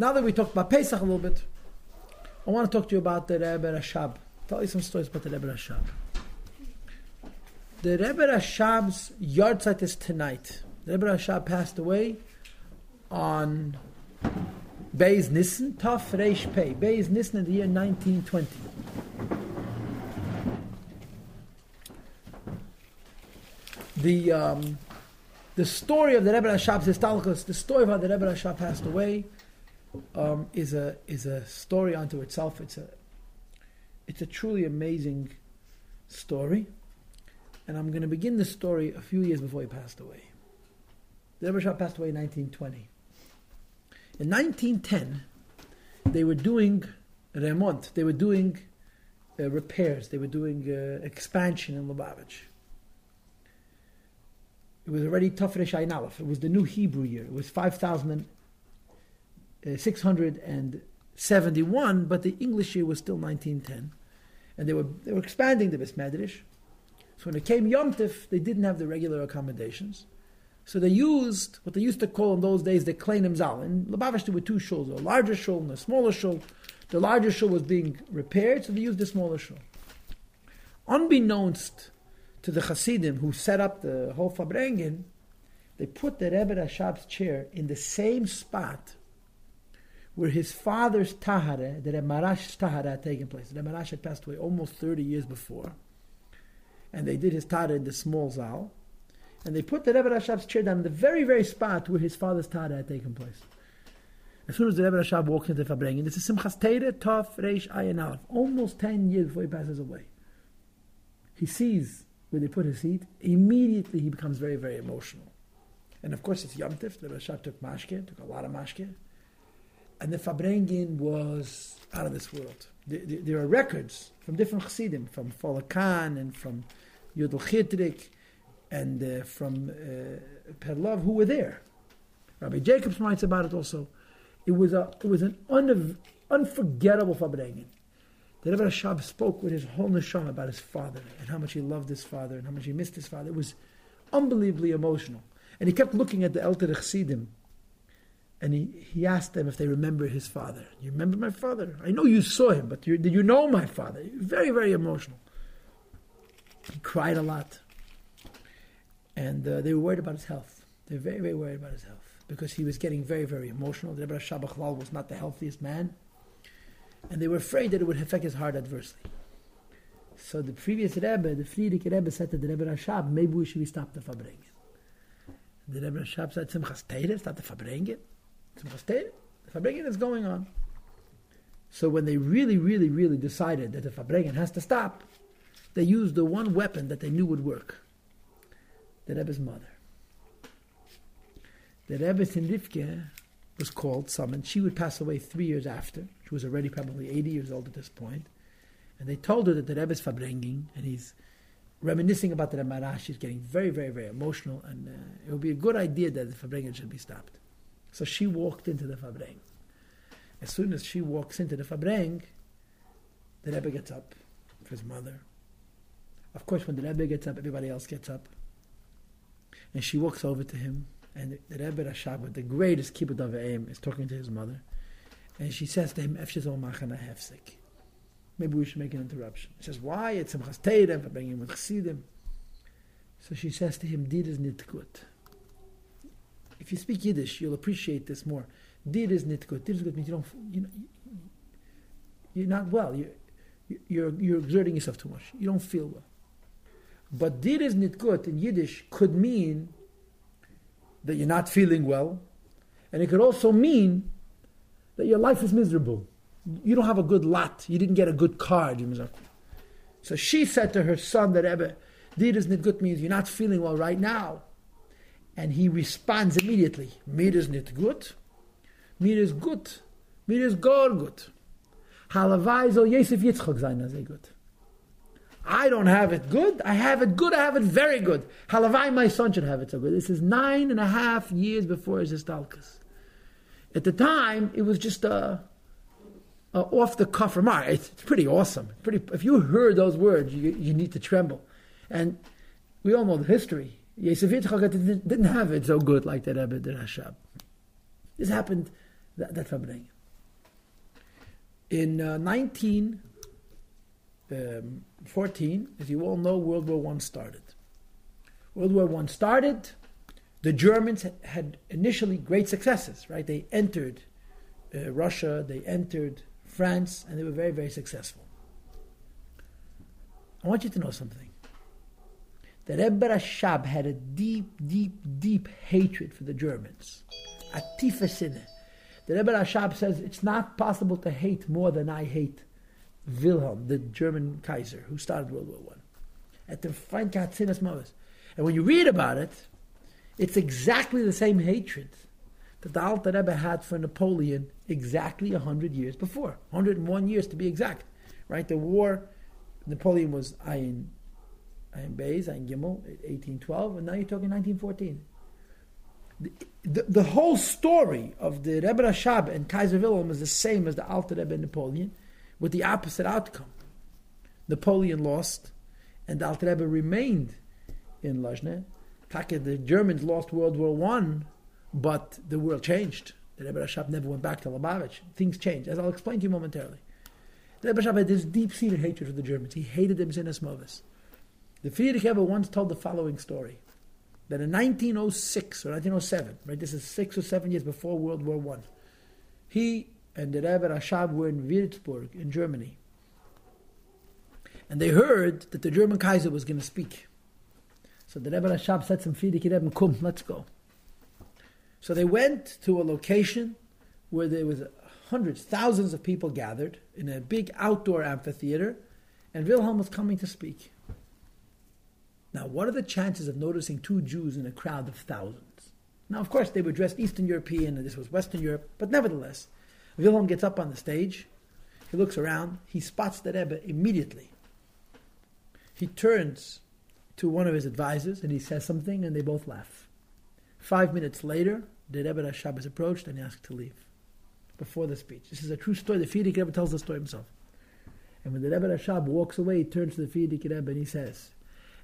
Now that we talked about Pesach a little bit, I want to talk to you about the Rebbe Rashab. Tell you some stories about the Rebbe Rashab. The Rebbe Rashab's yahrzeit is tonight. The Rebbe Rashab passed away on Beis Nissen, Taf Reish Pei. Beis Nissen in the year 1920. The um, the story of the Rebbe Rashab's historicals, the story of how the Rebbe Rashab passed away, um, is a is a story unto itself. It's a it's a truly amazing story, and I'm going to begin the story a few years before he passed away. The Rebbe Rashab passed away in 1920. In 1910, they were doing remont. They were doing uh, repairs. They were doing uh, expansion in Lubavitch. It was already Tafresh Ayin Aleph. It was the new Hebrew year. It was Uh, 5,671, but the English year was still 1910. And they were, they were expanding the Bismedrish. So when it came Yom Tif, they didn't have the regular accommodations. So they used what they used to call in those days the Kleinim Zal. In Lubavitch there were two shuls, a larger shul and a smaller shul. The larger shul was being repaired, so they used the smaller shul. Unbeknownst to the Hasidim who set up the whole Farbrengen, they put the Rebbe Rashab's chair in the same spot where his father's Tahare, the Remarash's tahara, had taken place. The Remarash had passed away almost 30 years before. And they did his tahara in the small Zal. And they put the Rebbe Rashab's chair down in the very, very spot where his father's tahara had taken place. As soon as the Rebbe Rashab walks into the Farbrengen, this is Simchas Teire, Tov, Reish, Ayin Aleph, almost 10 years before he passes away. He sees where they put his seat, immediately he becomes very, very emotional. And of course, it's Yom Tif. The Rashab took mashke, took a lot of mashke. And the Farbrengen was out of this world. There, there, are records from different chassidim, from Folakan and from Yudel Chitrik and uh, from uh, Perlov, who were there. Rabbi Jacobs writes about it also. It was, a, it was an un- unforgettable Farbrengen. The Rebbe Rashab spoke with his whole neshama about his father and how much he loved his father and how much he missed his father. It was unbelievably emotional. And he kept looking at the Elter Chassidim and he, he asked them if they remember his father. You remember my father? I know you saw him, but you, did you know my father? Very, very emotional. He cried a lot. And uh, they were worried about his health. They were very, very worried about his health because he was getting very, very emotional. The Rebbe Rashab was not the healthiest man and they were afraid that it would affect his heart adversely. So the previous Rebbe, the Frierdiker Rebbe, said to the Rebbe Rashab, maybe we should stop the Farbrengen. The Rebbe Rashab said, Simchas Teire, stop the Farbrengen. Farbrengen is going on. So when they really, really, really decided that the Farbrengen has to stop, they used the one weapon that they knew would work. The Rebbe's mother. The Rebbe's Rivke was called, summoned. She would pass away three years after. She was already probably 80 years old at this point. And they told her that the Rebbe is Farbrengen, and he's reminiscing about the Remarash. She's getting very, very, very emotional, and uh, it would be a good idea that the Farbrengen should be stopped. So she walked into the Fabreng. As soon as she walks into the Fabreng, the Rebbe gets up for his mother. Of course, when the Rebbe gets up, everybody else gets up. And she walks over to him, and the Rebbe Rashab, the greatest kibbutz of aim, is talking to his mother. And she says to him, hefsek. Maybe we should make an interruption. He says, why? It's Simchas Teirem, for bringing with. So she says to him, Dir is nit gut. If you speak Yiddish, you'll appreciate this more. Dir is nit gut. Dir is gut means you don't, you know, you're not well. You're, you're, you're exerting yourself too much. You don't feel well. But dir is nit gut in Yiddish could mean that you're not feeling well. And it could also mean that your life is miserable. You don't have a good lot. You didn't get a good card. So she said to her son, that Rebbe, Dir is nit gut means you're not feeling well right now. And he responds immediately, Mir is nit gut, mir is gut, mir is gar gut. Halavai soll Yosef Yitzchak sein, as gut. I don't have it good. I have it good. I have it very good. Halavai, my son, should have it so good. This is nine and a half years before his Histalkus. At the time, it was just a, a off the cuff remark. It's, it's, pretty awesome. Pretty. If you heard those words, you, you need to tremble. And we all know the history. Yosef didn't, didn't have it so good like the Rebbe Rashab. This happened that, that Farbrengen. In uh, 1914, um, as you all know, World War I started. World War I started. The Germans had initially great successes, right? They entered uh, Russia, they entered France, and they were very, very successful. I want you to know something. The Rebbe Rashab had a deep, deep, deep hatred for the Germans. A tifesine. The Rebbe Rashab says it's not possible to hate more than I hate Wilhelm, the German Kaiser who started World War One. At the Feinkatzines Moses. And when you read about it, it's exactly the same hatred that the Rebbe had for Napoleon exactly 100 years before. 101 years to be exact. Right? The war, Napoleon was Ayin, Ayin Beis, Ayin Gimel, 1812, and now you're talking 1914 the, the, whole story of the Rebbe Rashab and Kaiser Wilhelm is the same as the Alter Rebbe and Napoleon, with the opposite outcome. Napoleon lost, and the Alter Rebbe remained in Lajne. The Germans lost World War One, but the world changed. The Rebbe Rashab never went back to Lubavitch. Things changed, as I'll explain to you momentarily. The Rebbe Rashab had this deep-seated hatred for the Germans. He hated them since Movis. The Frierdiker once told the following story that in 1906 or 1907, right, this is six or seven years before World War One, he and the Rebbe Rashab were in Würzburg in Germany, and they heard that the German Kaiser was going to speak. So the Rebbe Rashab said some Frierdiker Rebbe, "Come, let's go." So they went to a location where there was hundreds, thousands of people gathered in a big outdoor amphitheater, and Wilhelm was coming to speak. Now, what are the chances of noticing two Jews in a crowd of thousands? Now, of course, they were dressed Eastern European and this was Western Europe, but nevertheless, Wilhelm gets up on the stage, he looks around, he spots the Rebbe immediately. He turns to one of his advisors and he says something, and they both laugh. Five minutes later, the Rebbe Rashab is approached and he asked to leave before the speech. This is a true story. The Frierdiker Rebbe tells the story himself. And when the Rebbe Rashab walks away, he turns to the Frierdiker Rebbe and he says,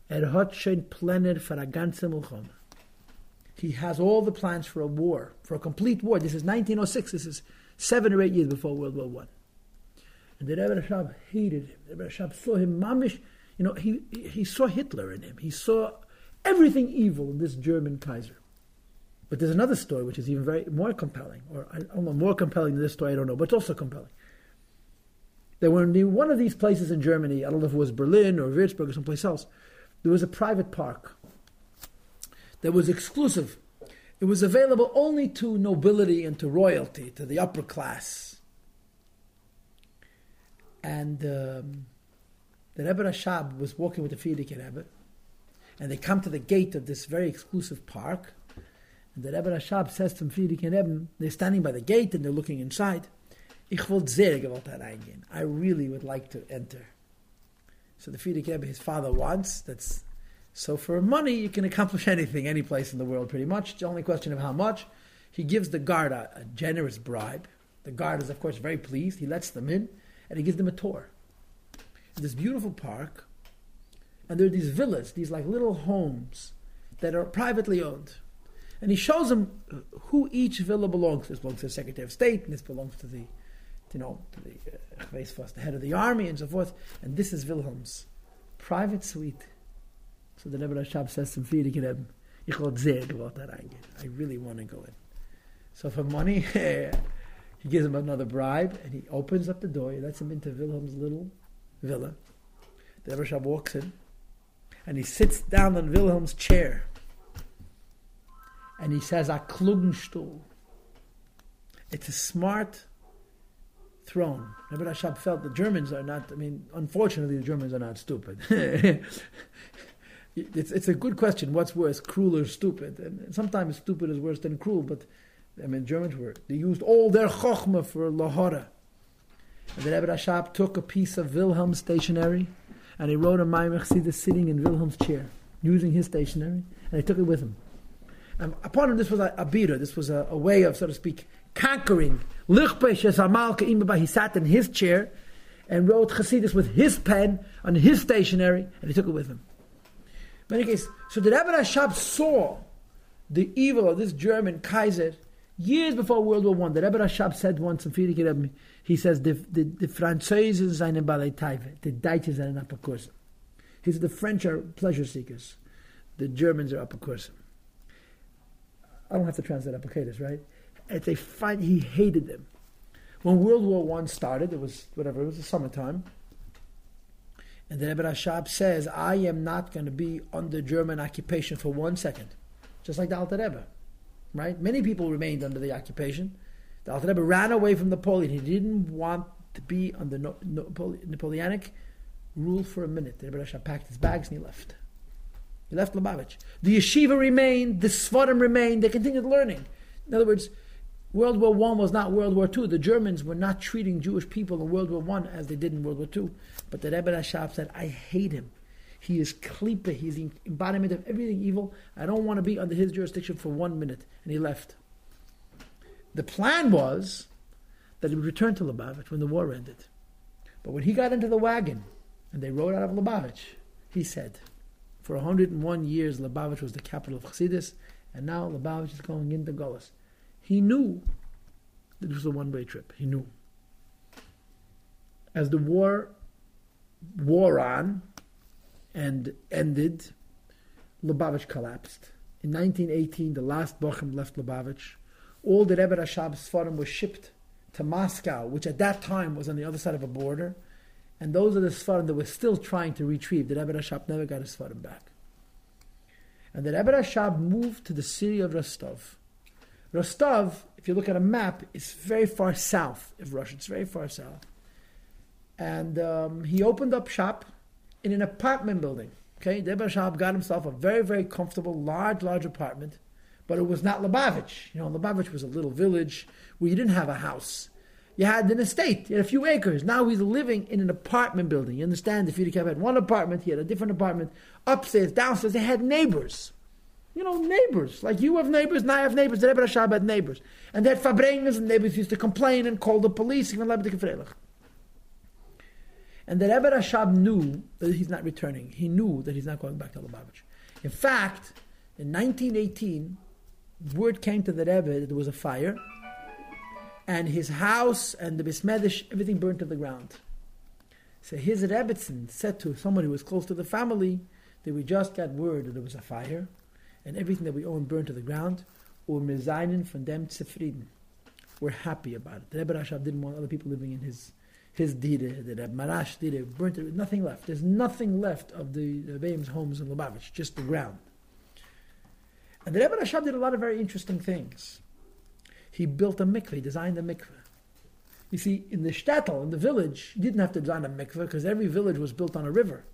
Er hat schon Pläne für ganze Milchom. He has all the plans for a war, for a complete war. This is 1906. This is seven or eight years before World War One. And the Rebbe Rashab hated him. The Rebbe Rashab saw him mamish. You know, he, he saw Hitler in him. He saw everything evil in this German Kaiser. But there's another story which is even very more compelling, or know, more compelling than this story, I don't know, but it's also compelling. There were one of these places in Germany, I don't know if it was Berlin or Würzburg or someplace else, there was a private park that was exclusive. It was available only to nobility and to royalty, to the upper class. And um, the Rebbe Rashab was walking with the Frierdiker Rebbe, and they come to the gate of this very exclusive park. And the Rebbe Rashab says to Frierdiker Rebbe, they're standing by the gate and they're looking inside. Ich wollte sehr gewollt. I really would like to enter. So the Frierdiker Rebbe, his father wants. That's so for money you can accomplish anything, any place in the world, pretty much. It's only question of how much. He gives the guard a, a generous bribe. The guard is, of course, very pleased. He lets them in, and he gives them a tour. In this beautiful park, and there are these villas, these like little homes that are privately owned. And he shows them who each villa belongs to. This belongs to the Secretary of State, and this belongs to the you know, the uh, the head of the army, and so forth. And this is Wilhelm's private suite. So the Rebbe Rashab says to Frierdiker Rebbe, ich will sehr gewollt da reingehen. I really want to go in. So for money, he gives him another bribe, and he opens up the door. He lets him into Wilhelm's little villa. The Rebbe Rashab walks in, and he sits down on Wilhelm's chair, and he says, "A Klugenstuhl." It's a smart throne. Rabbi Rashab felt the Germans are not, I mean, unfortunately, the Germans are not stupid. it's, it's a good question. What's worse, cruel or stupid? And sometimes stupid is worse than cruel, but I mean, Germans were, they used all their chokhmah for lahora. And the Rebbe Rashab took a piece of Wilhelm's stationery and he wrote a Maimach Chassidus sitting in Wilhelm's chair, using his stationery, and he took it with him. And upon him, this was a, a bira, this was a, a way of, so to speak, conquering. He sat in his chair and wrote Chassidus with his pen on his stationery, and he took it with him. In any case, so the Rebbe Rashab saw the evil of this German Kaiser Years before World War One, the Rebbe Rashab said once in Frierdiker he says, the, the, Franzosen seien the Deutschen seien Apokursen. He said, the French are pleasure seekers, the Germans are Apokursen. I don't have to translate Apocatus, right? It's a fight, he hated them. When World War One started, it was whatever, it was the summertime. And the Rebbe Rashab says, I am not going to be under German occupation for one second. Just like the Alter Rebbe. Right? Many people remained under the occupation. The Alter Rebbe ran away from Napoleon. He didn't want to be under Napoleonic rule for a minute. The Rebbe Rashab packed his bags and he left. He left Lubavitch. The yeshiva remained, the Sfarim remained, they continued learning. In other words, World War One was not World War Two. The Germans were not treating Jewish people in World War One as they did in World War Two. But the Rebbe Rashab said, "I hate him. He is klipa. He's the embodiment of everything evil. I don't want to be under his jurisdiction for one minute." And he left. The plan was that he would return to Lubavitch when the war ended. But when he got into the wagon and they rode out of Lubavitch, he said, "For 101 years, Lubavitch was the capital of Chassidus, and now Lubavitch is going into Golis." He knew that it was a one way trip. He knew. As the war wore on and ended, Lubavitch collapsed. In 1918, the last Bochum left Lubavitch. All the Rebbe Rashab's Sfarim was shipped to Moscow, which at that time was on the other side of a border. And those are the Sfarim that were still trying to retrieve. The Rebbe Rashab never got his Sfarim back. And the Rebbe Rashab moved to the city of Rostov. Rostov, if you look at a map, is very far south of Russia. It's very far south. And um, he opened up shop in an apartment building. Okay, Debar Shab got himself a very, very comfortable, large, large apartment, but it was not Lubavitch. You know, Lubavitch was a little village where you didn't have a house. You had an estate, you had a few acres. Now he's living in an apartment building. You understand? If Yudikab had one apartment, he had a different apartment, upstairs, downstairs. They had neighbors you know, neighbors. Like you have neighbors, and I have neighbors. The Rebbe Rashab had neighbors. And they had Fabrengas, and neighbors used to complain and call the police. And the Rebbe Rashab knew that he's not returning. He knew that he's not going back to Lubavitch. In fact, in 1918, word came to the Rebbe that there was a fire, and his house and the Bismedish, everything burned to the ground. So his Rebbetzin said to someone who was close to the family that we just got word that there was a fire, and everything that we own burned to the ground, or mezainin from them zufrieden. We're happy about it. The Rebbe Rashab didn't want other people living in his his dida, the Rebbe Marash dida, burnt it, nothing left. There's nothing left of the Rebbeim's homes in Lubavitch, just the ground. And the Rebbe Rashab did a lot of very interesting things. He built a mikveh, he designed a mikveh. You see, in the shtetl, in the village, you didn't have to design a mikveh because every village was built on a river.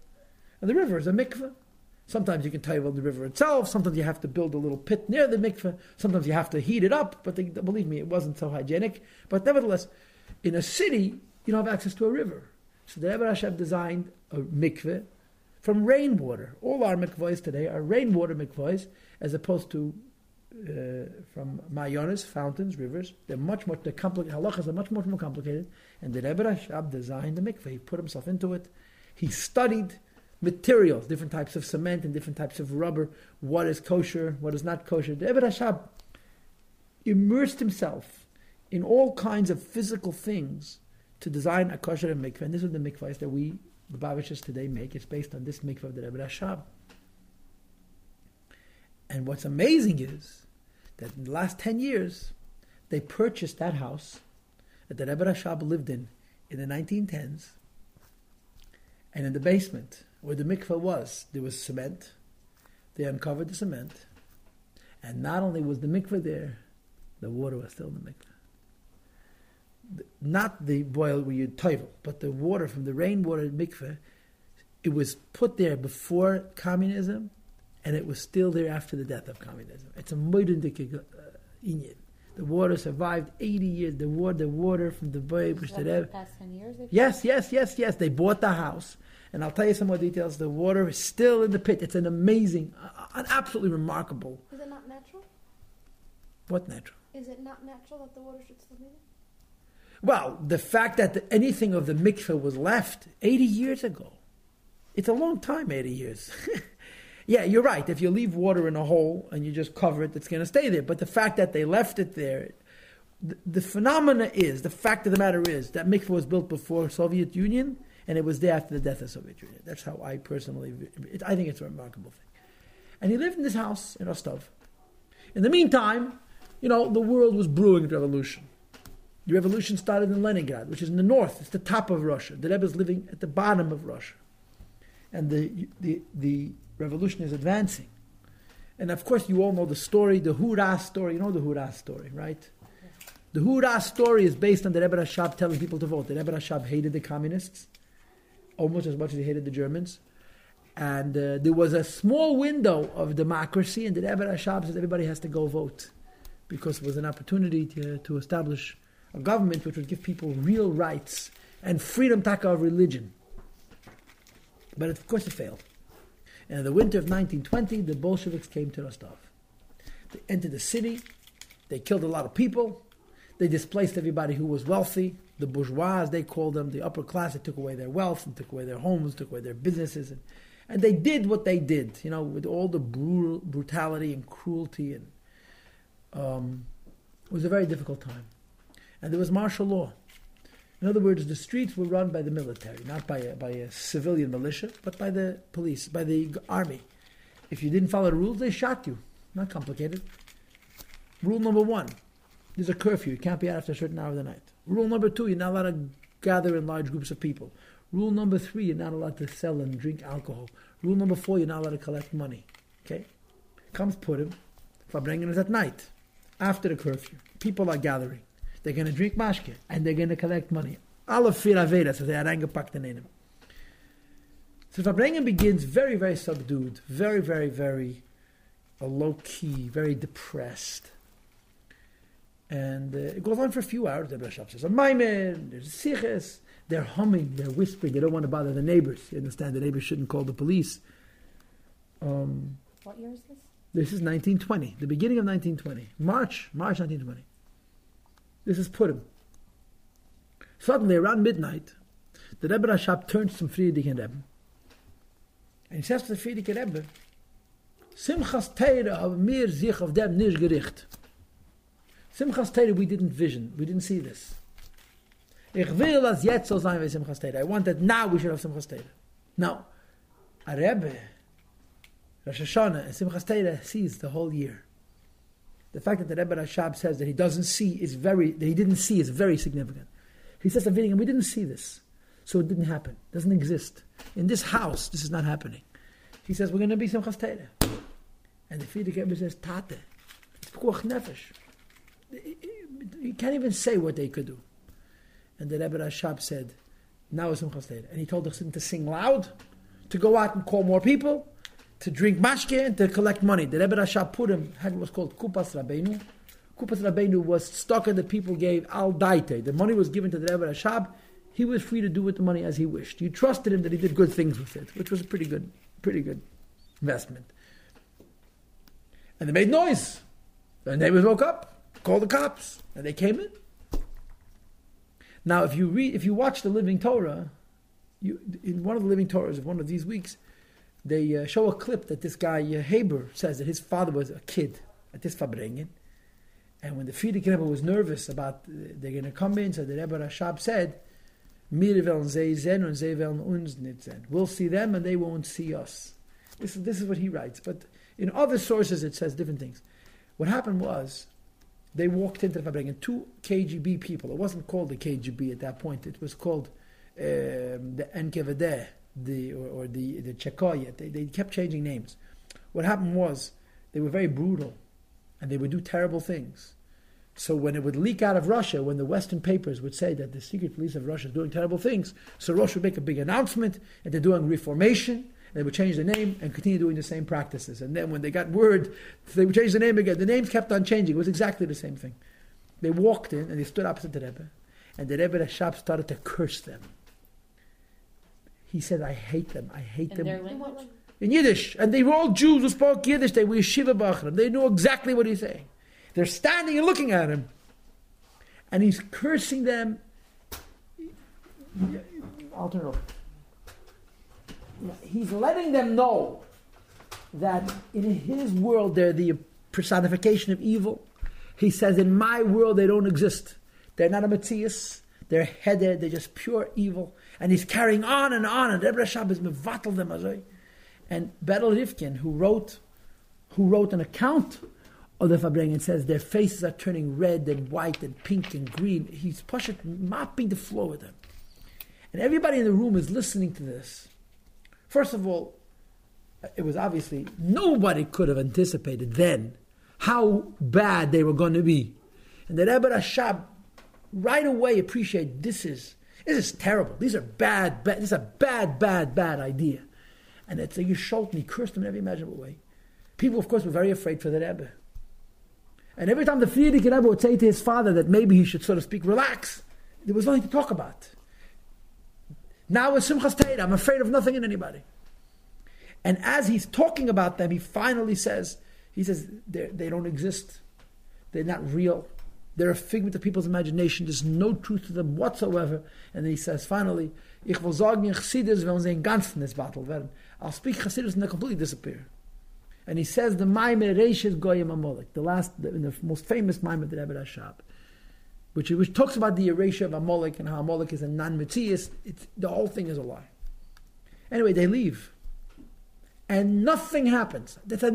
And the river is a mikveh. Sometimes you can tie on the river itself. Sometimes you have to build a little pit near the mikveh. Sometimes you have to heat it up. But they, believe me, it wasn't so hygienic. But nevertheless, in a city, you don't have access to a river. So the Rebbe Rashab designed a mikveh from rainwater. All our mikvahs today are rainwater mikvahs, as opposed to uh, from mayonis, fountains, rivers. They're much, much, the complicated, halachas are much, much more complicated. And the Rebbe Rashab designed the mikveh. He put himself into it. He studied materials, different types of cement and different types of rubber, what is kosher, what is not kosher. The Rebbe Rashab immersed himself in all kinds of physical things to design a kosher mikveh. And this is the mikvahs that we, the Babishes today, make. It's based on this mikveh of the Rebbe Rashab. And what's amazing is that in the last 10 years, they purchased that house that the Rebbe Rashab lived in in the 1910s. And in the basement, where the mikveh was, there was cement. They uncovered the cement. And not only was the mikveh there, the water was still in the mikveh. Not the boil where you toivel, but the water from the rainwater mikveh, it was put there before communism, and it was still there after the death of communism. It's a modern uh, inyan. The water survived 80 years. The water, the water from the boy, which the past 10 years. Yes, yes, yes, yes. They bought the house. And I'll tell you some more details. The water is still in the pit. It's an amazing, uh, an absolutely remarkable. Is it not natural? What natural? Is it not natural that the water should still be there? Well, the fact that the, anything of the mikveh was left 80 years ago. It's a long time, 80 years. Yeah, you're right. If you leave water in a hole and you just cover it, it's going to stay there. But the fact that they left it there, the, the phenomena is, the fact of the matter is, that mikveh was built before Soviet Union and it was there after the death of Soviet Union. That's how I personally, it, I think it's a remarkable thing. And he lived in this house in Rostov. In the meantime, you know, the world was brewing revolution. The revolution started in Leningrad, which is in the north. It's the top of Russia. The Rebbe is living at the bottom of Russia. And the, the, the revolution is advancing. And of course, you all know the story, the Hurrah story. You know the Hurrah story, right? The Hurrah story is based on the Rebbe Rashab telling people to vote. The Rebbe Rashab hated the communists almost as much as he hated the Germans. And uh, there was a small window of democracy, and the Rebbe Rashab said everybody has to go vote because it was an opportunity to, to establish a government which would give people real rights and freedom taka of religion. But of course it failed. And in the winter of 1920, the Bolsheviks came to Rostov. They entered the city, they killed a lot of people, they displaced everybody who was wealthy, the bourgeois, they called them, the upper class. They took away their wealth and took away their homes, took away their businesses. And, and they did what they did, you know, with all the brutal, brutality and cruelty. And um, it was a very difficult time. And there was martial law. In other words, the streets were run by the military, not by a, by a civilian militia, but by the police, by the army. If you didn't follow the rules, they shot you. Not complicated. Rule number one there's a curfew. You can't be out after a certain hour of the night. Rule number two, you're not allowed to gather in large groups of people. Rule number three, you're not allowed to sell and drink alcohol. Rule number four, you're not allowed to collect money. Okay? Comes Purim. Farbrengen is at night, after the curfew. People are gathering. They're going to drink mashke, and they're going to collect money. Alle vier Avedas, so they are eingepackt in. So Farbrengen begins very, very subdued, very, very, very uh, low key, very depressed. And uh, it goes on for a few hours. The Rashab says, a maimen, there's siches. They're humming, they're whispering, they don't want to bother the neighbors. You understand? The neighbors shouldn't call the police. Um, What year is this? this is 1920, the beginning of 1920. March, March 1920. This is Purim. Suddenly, around midnight, the Rebbe Rashab turns to Friedrich Rebbe. And he says to the Friedrich Rebbe, Simchas Teire haben mir sich auf dem nicht gericht. Simchas Teire we didn't vision, we didn't see this. Ich will as jetzt so sein wie Simchas Teire. I want that now we should have Simchas Teire. Now, a Rebbe, Rosh Hashanah, and Simchas Teire sees the whole year. The fact that the Rebbe Rashab says that he doesn't see is very, that he didn't see is very significant. He says to and we didn't see this. So it didn't happen. It doesn't exist. In this house, this is not happening. He says, we're going to be Simchas Teire. And the Frierdiker Rebbe says, Tate, it's Pekuach Nefesh. You can't even say what they could do. And the Rebbe Rashab said, now is Simchas Teire. And he told the Chassidim to sing loud, to go out and call more people, to drink mashke, and to collect money. The Rebbe Rashab Purim had what's called Kupas Rabbeinu. Kupas Rabbeinu was stuck and the people gave al daite. The money was given to the Rebbe Rashab. He was free to do with the money as he wished. You trusted him that he did good things with it, which was a pretty good, pretty good investment. And they made noise. The neighbors woke up, called the cops, and they came in. Now, if you read, if you watch the Living Torah, you, in one of the Living Torahs of one of these weeks, they uh, show a clip that this guy uh, Haber says that his father was a kid at this Farbrengen, and when the Frierdiker Rebbe was nervous about uh, they're going to come in, so the Rebbe Rashab said, "Mir werden sie sehen und sie werden uns nicht sehen." We'll see them and they won't see us. This is this is what he writes, but in other sources it says different things. What happened was they walked into the Farbrengen, two KGB people. It wasn't called the KGB at that point. It was called um, the NKVD, the or, or the the Chekoyet. They, they kept changing names. What happened was they were very brutal, and they would do terrible things. So when it would leak out of Russia, when the Western papers would say that the secret police of Russia is doing terrible things, so Russia would make a big announcement and they're doing reformation. They would change the name and continue doing the same practices. And then when they got word, they would change the name again. The names kept on changing. It was exactly the same thing. They walked in and they stood opposite the Rebbe, and the Rebbe Rashab started to curse them. He said, "I hate them. I hate In them." their in? Yiddish, and they were all Jews who spoke Yiddish. They were yeshiva bachram. They knew exactly what he's saying. They're standing and looking at him, and he's cursing them. I'll turn it over. He's letting them know that in his world they're the personification of evil. He says, in my world they don't exist. They're not a Matthias. They're headed. They're just pure evil. And he's carrying on and on. And Rebbe Rashab is mevatel them. And Berel Rifkin, who wrote, who wrote an account of the Farbrengen, says their faces are turning red and white and pink and green. He's pushing, mopping the floor with them. And everybody in the room is listening to this. First of all, it was obviously nobody could have anticipated then how bad they were going to be. And the Rebbe Rashab right away appreciated this is this is terrible. These are bad, bad this is a bad, bad, bad idea. And it's a Yeshult, and he cursed them in every imaginable way. People, of course, were very afraid for the Rebbe. And every time the Frierdiker Rebbe would say to his father that maybe he should, so to speak, relax, there was nothing to talk about. Now with Simchas Torah, I'm afraid of nothing and anybody. And as he's talking about them, he finally says, he says, they don't exist. They're not real. They're a figment of people's imagination. There's no truth to them whatsoever. And then he says, finally, Ich will sagen in Chassidus, wenn sie in ganzen this battle werden. I'll speak Chassidus and they'll completely disappear. And he says the Maimeh Reishis Goyim Amolik, the last, the, the most famous Maimeh of the Rebbe Rashab which, which talks about the erasure of Amalek and how Amalek is a non-Matthias. The whole thing is a lie. Anyway, they leave. And nothing happens. That's a.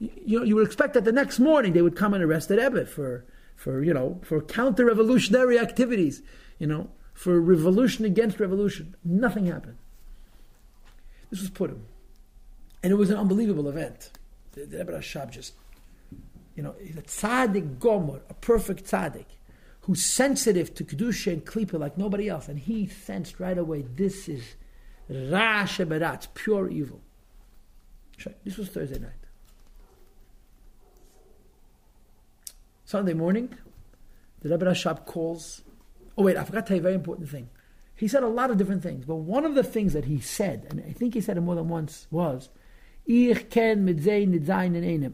You, you, know, you would expect that the next morning they would come and arrest Rebbe for, for, you know, for counter-revolutionary activities, you know, for revolution against revolution. Nothing happened. This was Purim. And it was an unbelievable event. The, the Rebbe Rashab just, you know, a tzaddik gomer, a perfect tzaddik who's sensitive to Kedusha and Klippa like nobody else. And he sensed right away this is Ra Sheberat, pure evil. This was Thursday night. Sunday morning, the Rebbe Rashab calls. Oh, wait, I forgot to tell you a very important thing. He said a lot of different things, but one of the things that he said, and I think he said it more than once, was, Ich ken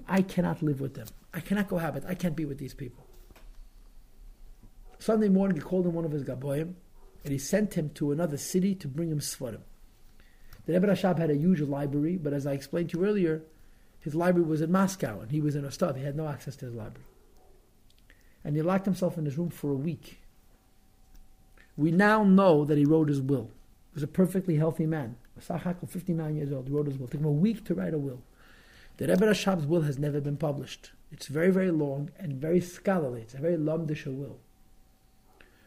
I cannot live with them. I cannot cohabit. I can't be with these people. Sunday morning, he called in one of his gaboyim, and he sent him to another city to bring him svarim. The Rebbe Rashab had a huge library, but as I explained to you earlier, his library was in Moscow, and he was in Rostov. He had no access to his library. And he locked himself in his room for a week. We now know that he wrote his will. He was a perfectly healthy man. Sachakal, 59 years old, he wrote his will. It took him a week to write a will. The Rebbe Rashab's will has never been published. It's very, very long and very scholarly. It's a very lamdisha will.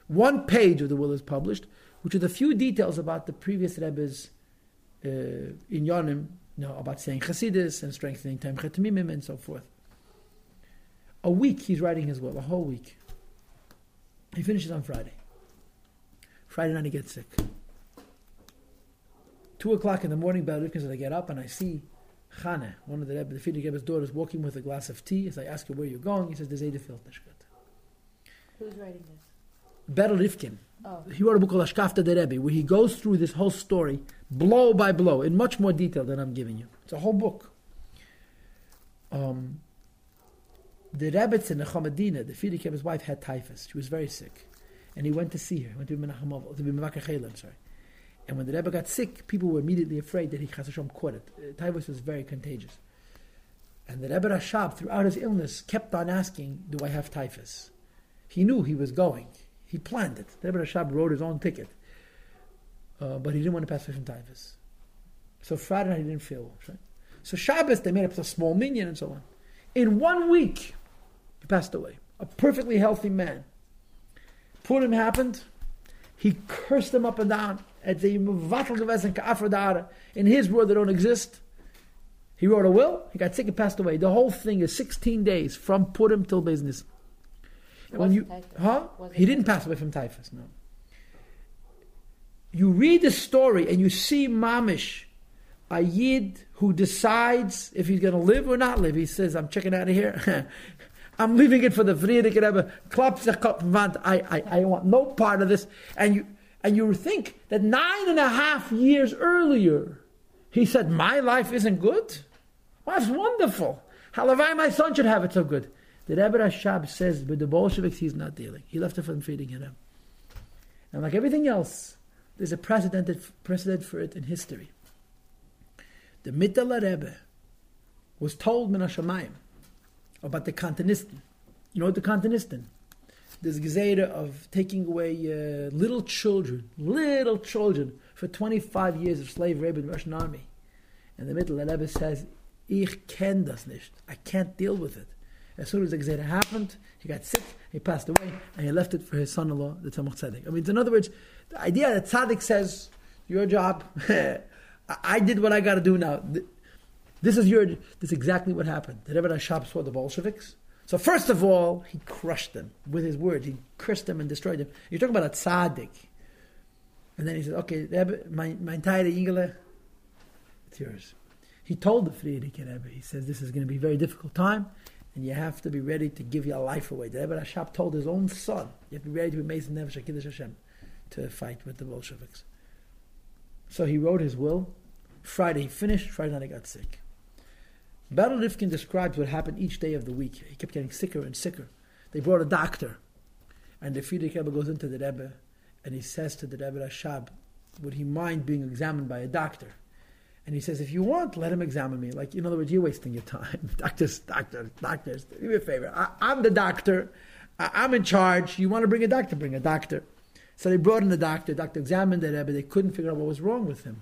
One page of the will is published, which with a few details about the previous Rebbe's uh, in Yonim, you know, about saying Chassidus and strengthening Tomchei Temimim and so forth. A week he's writing his will, a whole week. He finishes on Friday. Friday night he gets sick. Two o'clock in the morning, Bel says, I get up and I see Chane, one of the Rebbe, the Rebbe's daughters, walking with a glass of tea. As I ask her where you're going, he says, there's Filtnishkat. Who's writing this? Berel Rifkin. Oh. He wrote a book called Ashkavta de Rebbe, where he goes through this whole story, blow by blow, in much more detail than I'm giving you. It's a whole book. Um, the Rebbe's in Nechama Dina, the Frierdiker his wife, had typhus. She was very sick. And he went to see her, He went to Menachem to be I'm sorry. And when the Rebbe got sick, people were immediately afraid that he Chasashom caught it. Uh, typhus was very contagious. And the Rebbe Rashab, throughout his illness, kept on asking, Do I have typhus? He knew he was going. He planned it. The Rebbe Rashab wrote his own ticket. Uh, but he didn't want to pass away from typhus. So Friday night he didn't feel well. Right? So Shabbos they made up a small minyan and so on. In one week, he passed away. A perfectly healthy man. Purim happened. He cursed them up and down. At the. In his world, they don't exist. He wrote a will. He got sick and passed away. The whole thing is 16 days from Purim till business when you, huh? He didn't pass away from typhus. No. You read the story and you see Mamish, a Yid who decides if he's going to live or not live. He says, "I'm checking out of here. I'm leaving it for the Frierdiker Rebbe. I, I, I want no part of this." And you, and you think that nine and a half years earlier, he said, "My life isn't good. Well, that's wonderful. Halavai, my son should have it so good." The Rebbe Rashab says with the Bolsheviks he's not dealing. He left it from feeding him. And like everything else, there's a precedent, precedent for it in history. The Mitteler Rebbe was told Min Hashemayim about the Kantanisten. You know what the Kantanisten? There's Gezerah of taking away uh, little children, little children, for 25 years of slave rape in the Russian army. In the the Rebbe says, Ich ken das nicht. I can't deal with it. As soon as the Gezerah happened, he got sick, he passed away, and he left it for his son-in-law, the Tzemach Tzedek. I mean, in other words, the idea that Tzaddik says, your job, I did what I got to do now. This is your. This is exactly what happened. The Rebbe Rashab saw the Bolsheviks. So first of all, he crushed them with his words. He cursed them and destroyed them. You're talking about a tzaddik. And then he said, "Okay, Rebbe, my my entire Ingele, it's yours." He told the Frierdiker Rebbe, he says, "This is going to be a very difficult time, and you have to be ready to give your life away." The Rebbe Rashab told his own son, "You have to be ready to be Mason Nefesh Kiddush Hashem to fight with the Bolsheviks." So he wrote his will. Friday he finished. Friday night he got sick. Berel Rifkin describes what happened each day of the week. He kept getting sicker and sicker. They brought a doctor, and the Frierdiker Rebbe goes into the Rebbe, and he says to the Rebbe Rashab, "Would he mind being examined by a doctor?" And he says, "If you want, let him examine me. Like in other words, you're wasting your time. doctors, doctors, doctors. Do me a favor. I, am the doctor. I, I'm in charge. You want to bring a doctor? Bring a doctor." So they brought in the doctor. The doctor examined the Rebbe. They couldn't figure out what was wrong with him,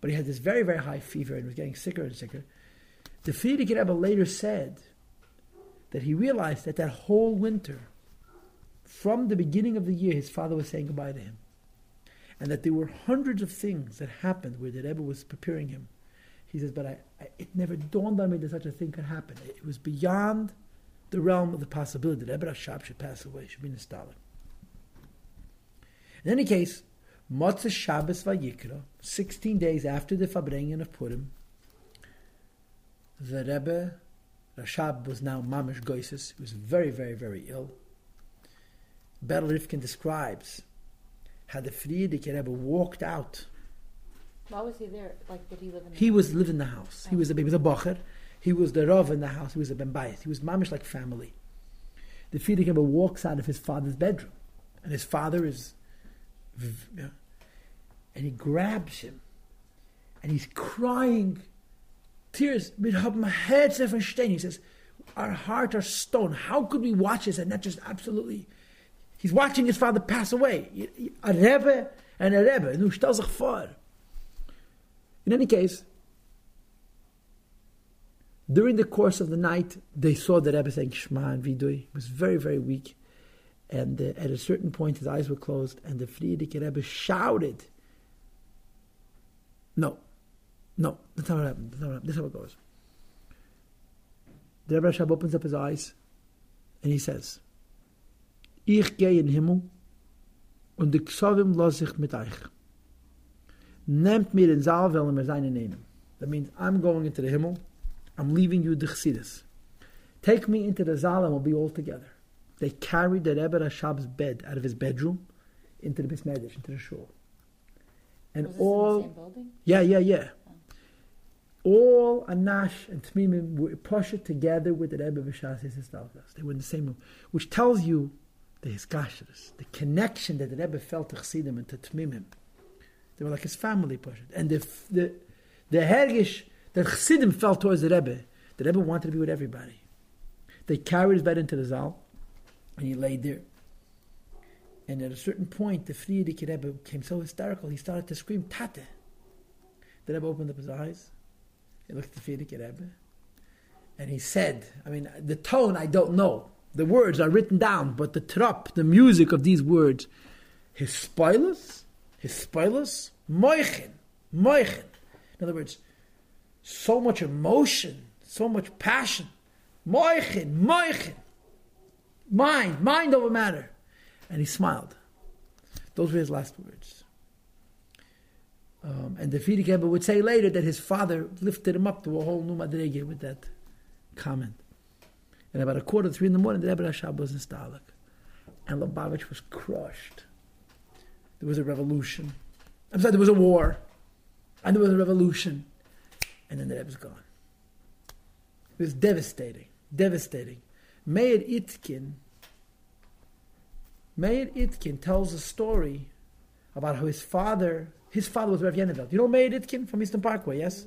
but he had this very, very high fever and was getting sicker and sicker. The Frierdiker Rebbe later said that he realized that that whole winter, from the beginning of the year, his father was saying goodbye to him. And that there were hundreds of things that happened where the Rebbe was preparing him. He says, but I, I, it never dawned on me that such a thing could happen. It was beyond the realm of the possibility that Rebbe Rashab should pass away, should be nostalgic. In any case, Motzah Shabbos Vayikra, 16 days after the Farbrengen of Purim, the Rebbe, Rashab was now mamish goises. He was very, very, very ill. Berl Rifkin describes how the Frierdiker Rebbe walked out. Why was he there? Like, did he live in? The he was living in the house. He oh. was a he was a bocher. He was the rav in the house. He was a ben bayit. He was mamish like family. The Frierdiker Rebbe walks out of his father's bedroom, and his father is, and he grabs him, and he's crying tears. Wir haben Herz verstehen. He says, our heart are stone. How could we watch this and not just absolutely? He's watching his father pass away. A Rebbe and a Rebbe. Nu stel zich voor. In any case, during the course of the night, they saw the Rebbe saying Shema and Vidui. He was very, very weak. And uh, at a certain point, his eyes were closed, and the Frierdiker Rebbe shouted, No, no, that's not what happened. That's not what happened. This is how it goes. The Rebbe Rashab opens up his eyes and he says, Ich gehe in Himmel und die Ksovim los sich mit euch. Nehmt mir den Saal, weil mir er seine nehmen. That means I'm going into the Himmel. I'm leaving you the Chassidus. Take me into the Zal and we'll be all together. They carried the Rebbe Rashab's bed out of his bedroom into the Bismedish, into the shul. And all in the same building? yeah, yeah, yeah. Oh. All Anash and Tmimim were pushed together with the Rebbe Vishas. They were in the same room, which tells you the Hiskashras, the connection that the Rebbe felt to Chassidim and to Tmimim. They were like his family pushed. And the, the, the Hergish that Chassidim felt towards the Rebbe, the Rebbe wanted to be with everybody. They carried his bed into the Zal, and he laid there. And at a certain point, the Frierdiker Rebbe became so hysterical, he started to scream, Tate. The Rebbe opened up his eyes. He looked at the Frierdiker Rebbe. And he said, I mean, the tone I don't know. The words are written down, but the trap, the music of these words, his spoilers, his moichin, moichin. In other words, so much emotion, so much passion. Moichin, moichin. Mind, mind over matter. And he smiled. Those were his last words. Um, and the Rebbe would say later that his father lifted him up to a whole new madrege with that comment. And about a quarter to three in the morning, the Rebbe Rashab was in Stalik. And Lubavitch was crushed. There was a revolution. I'm sorry, there was a war. And there was a revolution. And then the Rebbe's gone. It was devastating. Devastating. Meir Itkin, Meir Itkin tells a story about how his father, his father was Rav Yeneveld. You know Meir Itkin from Eastern Parkway, yes?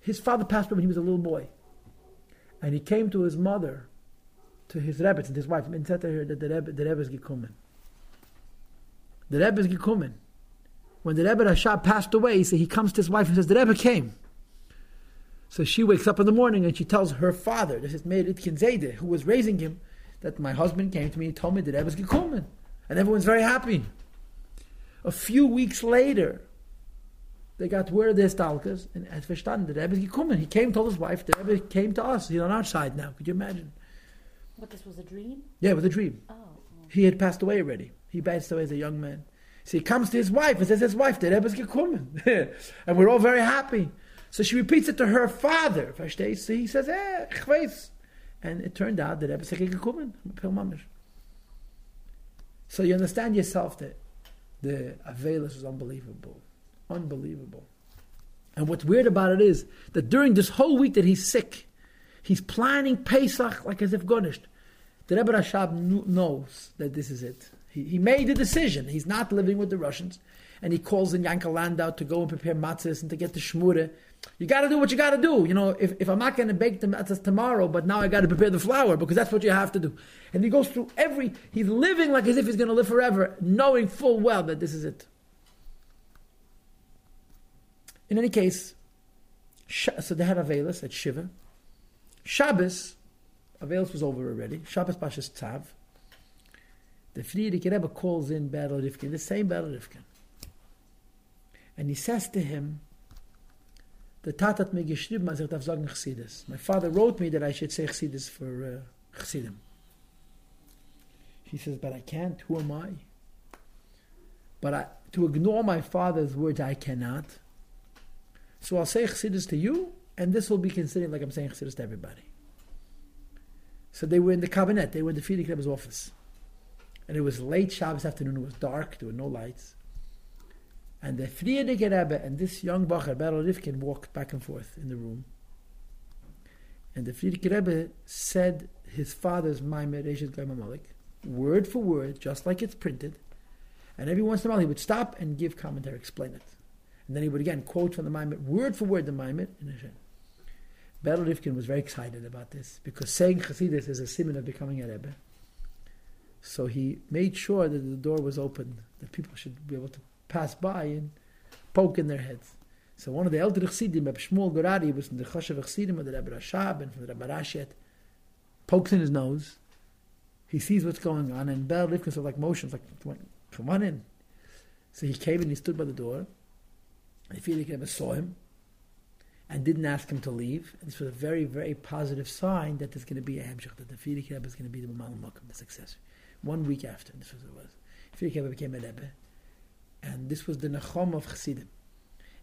His father passed away when he was a little boy. And he came to his mother, to his Rebbe, to his wife, and said to her that the Rebbe, the Rebbe is gekommen. The Rebbe is gekommen. When the Rebbe Rashab passed away, he, said, he comes to his wife and says, the Rebbe came. So she wakes up in the morning and she tells her father, this is Meir Itkin Zayde, who was raising him, that my husband came to me and told me that Rebbe is gekommen. And everyone's very happy. A few weeks later, they got word of the stalkers, and as verstanden, the Rebbe is gekommen. He came, told his wife, the Rebbe came to us. He's on our side now. Could you imagine? What, this was a dream? Yeah, it was a dream. Oh. oh. He had passed away already. He passed away as a young man. So he comes to his wife and says, his wife, the Rebbe is gekommen. and we're all very happy. So she repeats it to her father. So he says, eh, ich weiß. And it turned out that Rebbe is gekommen. So you understand yourself that the Avelis was unbelievable. Unbelievable. And what's weird about it is that during this whole week that he's sick, he's planning Pesach like as if garnished. The Rebbe Rashab knows that this is it. He, he made a decision. He's not living with the Russians. And he calls in Yankel Landau to go and prepare matzahs and to get the shmure. You got to do what you got to do. You know, if, if I'm not going to bake the matzahs tomorrow, but now I got to prepare the flour because that's what you have to do. And he goes through every, he's living like as if he's going to live forever, knowing full well that this is it. In any case, so they had a Avelis at Shiva. Shabbos, Avelis was over already. Shabbos Pashas Tav. The Frierdiker Rebbe calls in Berel Rifkin, the same Berel Rifkin. And he says to him, the Tat hat mir geschrieben, als ich darf sagen. My father wrote me that I should say Chassidus for uh, Chassidim. He says, but I can't. Who am I? But I, to ignore my father's words, I cannot. So I'll say Chassidus to you, and this will be considered like I'm saying Chassidus to everybody. So they were in the cabinet, they were in the Frierdiker Rebbe's office. And it was late Shabbos afternoon, it was dark, there were no lights. And the Frierdiker Rebbe and this young Bacher, Berel Rifkin, walked back and forth in the room. And the Frierdiker Rebbe said his father's Maimer, Reshit Malik, word for word, just like it's printed. And every once in a while he would stop and give commentary, explain it. And then he would again quote from the Maimer, word for word the Maimer in Hashem. Berel Rifkin was very excited about this because saying Chassidus is a simon of becoming a Rebbe. So he made sure that the door was open, that people should be able to pass by and poke in their heads. So one of the elder Chassidim, Reb Shmuel Gorari, was from the Choshev Chassidim of the Rebbe Rashab and from the Rebbe Rashet, pokes in his nose. He sees what's going on, and Berel Rifkin said like motions, like, come on in. So he came and he stood by the door. The Frierdiker Rebbe saw him and didn't ask him to leave. This was a very, very positive sign that there's going to be a Hemshech, that the Rebbe is going to be the Mamal the successor. One week after, this was it was. Rebbe became a Rebbe, and this was the Nachom of Chassidim.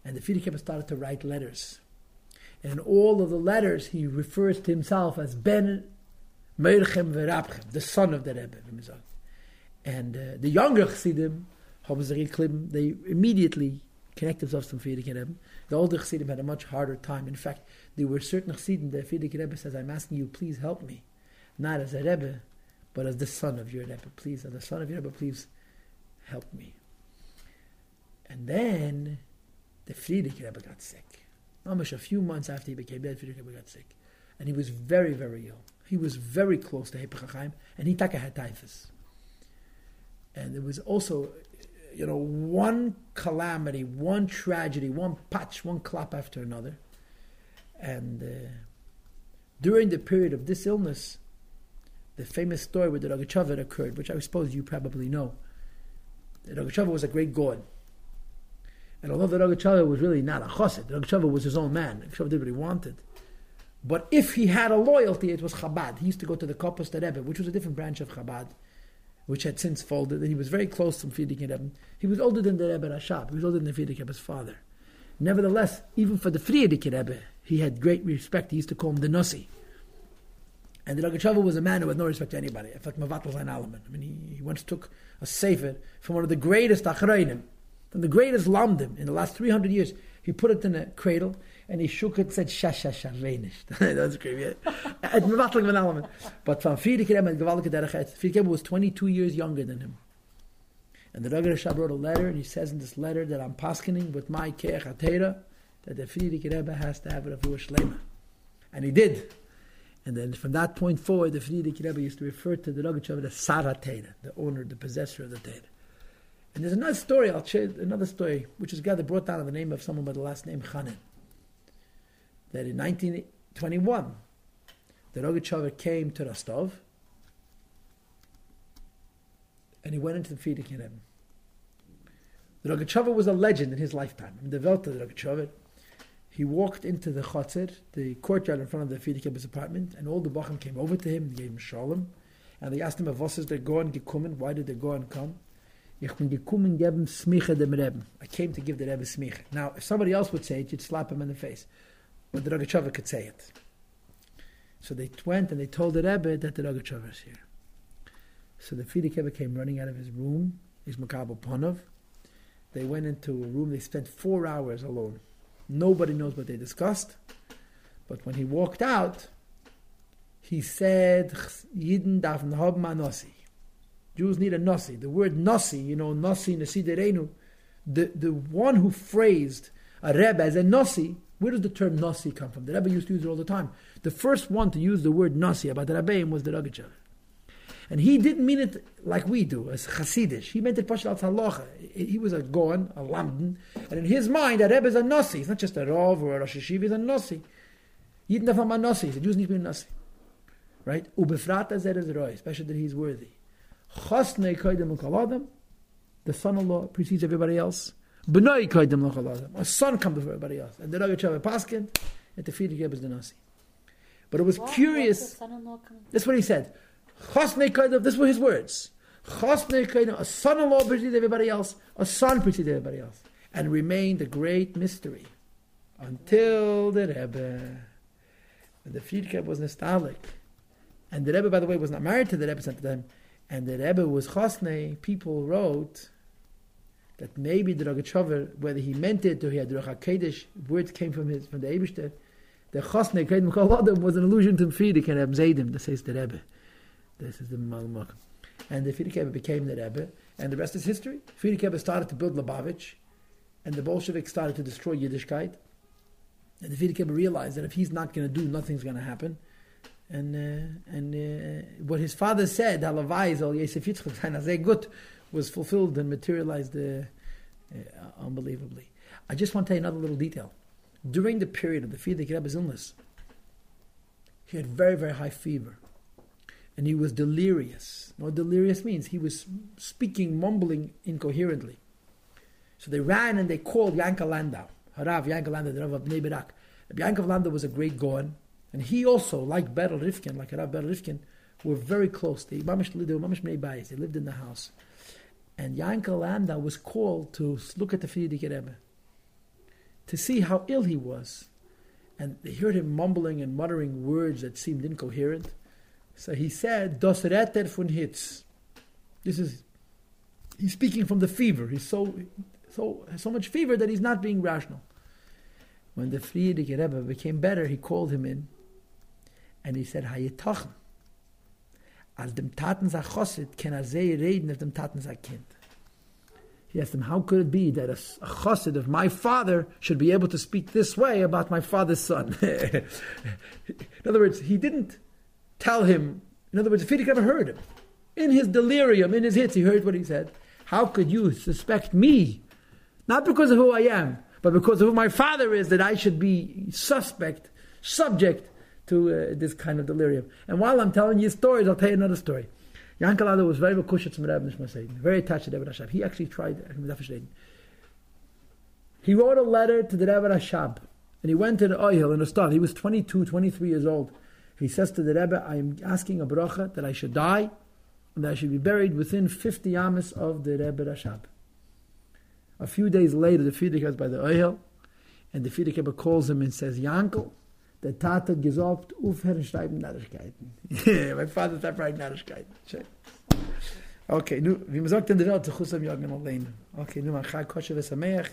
And the Rebbe started to write letters. And in all of the letters, he refers to himself as Ben Meirchem Verabchem, the son of the Rebbe. And uh, the younger Chassidim, they immediately connect themselves to Frierdiker Rebbe. The older Chassidim had a much harder time. In fact, there were certain Chassidim that Frierdiker Rebbe says, I'm asking you, please help me. Not as a Rebbe, but as the son of your Rebbe. Please, as the son of your Rebbe, please help me. And then the Frierdiker Rebbe got sick. Almost a few months after he became dead, Frierdiker Rebbe got sick. And he was very, very ill. He was very close to Hepech and he taka had typhus. And there was also you know, one calamity, one tragedy, one patch, one clap after another. And uh, during the period of this illness, the famous story with the Rogatchover occurred, which I suppose you probably know. The Rogatchover was a great god. And although the Rogatchover was really not a chassid, the Rogatchover was his own man. Rogatchover did what he wanted. But if he had a loyalty, it was Chabad. He used to go to the Kopust Rebbe, which was a different branch of Chabad which had since folded, and he was very close to Frierdiker Rebbe. He was older than the Rebbe Rashab. He was older than Frierdiker Rebbe's father. Nevertheless, even for the Frierdiker Rebbe, he had great respect. He used to call him the Nussi. And the Rogatchover was a man who had no respect to anybody. In fact, Mavat was an Alaman. I mean, he, he, once took a sefer from one of the greatest Acharonim, from the greatest Lamdim in the last 300 years. He put it in a cradle and he shook it and said, Sha, sha, sha, wenig. That's great. Het mewattelijk van allemaal. But van Frierdiker Rebbe, het gewaltige derigheid, Frierdiker Rebbe was 22 years younger than him. And the Rebbe Rashab wrote a letter, and he says in this letter that I'm paskening with my keach atera, that the Frierdiker Rebbe has to have a refuah shlema. And he did. And then from that point forward, the Frierdiker Rebbe used to refer to the Rogachover as Sarah Teda, the owner, the possessor of the Teda. And there's another story, I'll share another story, which is gathered brought down the name of someone by the last name Chanan. That in 1921, the Rogachover came to Rostov, and he went into the Frierdiker Rebbe. The Rogachover was a legend in his lifetime. In the Welt of the Rogachover, he walked into the Chotzer, the courtyard in front of the Frierdiker's apartment, and all the Bachim came over to him and gave him shalom. And they asked him, was ist der Goen gekommen? Why did the Goen come? Ich bin gekommen geben smiche dem Rebbe. I came to give the Rebbe smiche. Now, if somebody else would say it, you'd slap him in the face. But the Rogachover could say it. So they went and they told the Rebbe that the Rogachover is here. So the Frierdiker came running out of his room, his Makabo Ponov. They went into a room, they spent four hours alone. Nobody knows what they discussed. But when he walked out, he said, Yidden darfen haben a Nossi. Jews need a Nossi. The word Nossi, you know, Nossi, Nesiderenu, the, the one who phrased a Rebbe as a Nossi, where does the term Nasi come from? The Rebbe used to use it all the time. The first one to use the word Nasi about the Rebbeim was the Rogachover. And he didn't mean it like we do, as Hasidish. He meant it Pashal Halacha. He was a Goan, a Lamden, and in his mind, a Rebbe is a Nasi. He's not just a Rav or a Rosh Yeshiva, he's a Nasi. Davon a Nasi. The Jews need to be a Nasi. Right? Ubefrata zer is roy, especially that he's worthy. Chosnei koidem l'kol the son-in-law precedes everybody else. B'noi koidem l'kol a son comes before everybody else. And the Rogachover Paskin, and the Frierdiker is the Nasi. But it was What? curious. That's what he said. Chosnei koidem, this were his words. Chosnei koidem, a son-in-law preceded everybody else, a son preceded everybody else, and remained a great mystery until the Rebbe. And the Frierdiker was nostalgic. And the Rebbe, by the way, was not married to the Rebbe at the time. And the Rebbe was Chosne. People wrote that maybe the Rogachover, whether he meant it or he had Ruach HaKodesh, words came from his from the Eibishter, the Chosnei Koidem Kol Adam was an allusion to Friedrich and Reb Zaydim, that says the Rebbe. This is the Malmach. And the Friedrich became the Rebbe, and the rest is history. Friedrich started to build Lubavitch, and the Bolsheviks started to destroy Yiddishkeit. And the Friedrich realized that if he's not going to do, nothing's going to happen. And uh, and uh, what his father said, Halavai Zol Yosef Yitzchak Zayin Gut, was fulfilled and materialized uh, uh, unbelievably. I just want to tell you another little detail. During the period of the Frierdiker Rebbe's illness, he had very, very high fever and he was delirious. What delirious means? He was speaking, mumbling incoherently. So they ran and they called Yanka Landau, Harav Yanka Landau, the Rav of Bnei Barak. Yankel Landau was a great Goan, and he also, like Berel Rifkin, like Harav Berel Rifkin, were very close. They, were They lived in the house. And Yankel Landau was called to look at the Frierdiker Rebbe, to see how ill he was. And they heard him mumbling and muttering words that seemed incoherent. So he said, Das Retter von Hitz. This is, he's speaking from the fever. He's so, so, so much fever that he's not being rational. When the Frierdiker Rebbe became better, he called him in and he said, Hayetochen. Als dem Taten sa Chosid kann er sehr reden auf dem Taten sa Kind. He asked him, how could it be that a, a chassid of my father should be able to speak this way about my father's son? in other words, he didn't tell him. In other words, Fidik never heard him. In his delirium, in his hits, he heard what he said. How could you suspect me? Not because of who I am, but because of who my father is, that I should be suspect, subject to uh, this kind of delirium. And while I'm telling you stories, I'll tell you another story. Yankel Adler was very kushet to Rebbe Nishma very attached to Rebbe Rashab. He actually tried He wrote a letter to the Rebbe Rashab, and he went to the Oyhil in Rostov. He was 22, 23 years old. He says to the Rebbe, I am asking a bracha that I should die, and that I should be buried within 50 amas of the Rebbe Rashab. A few days later, the is by the Oyhil, and the Rebbe calls him and says, Yankel, der Tat hat gesagt, aufhören schreiben Narrischkeiten. mein Vater writing Narrischkeiten. Schön. Okay, nu, wie man sagt in der Welt, zu Chusam allein. Okay, nu, man chai kosher vesameach.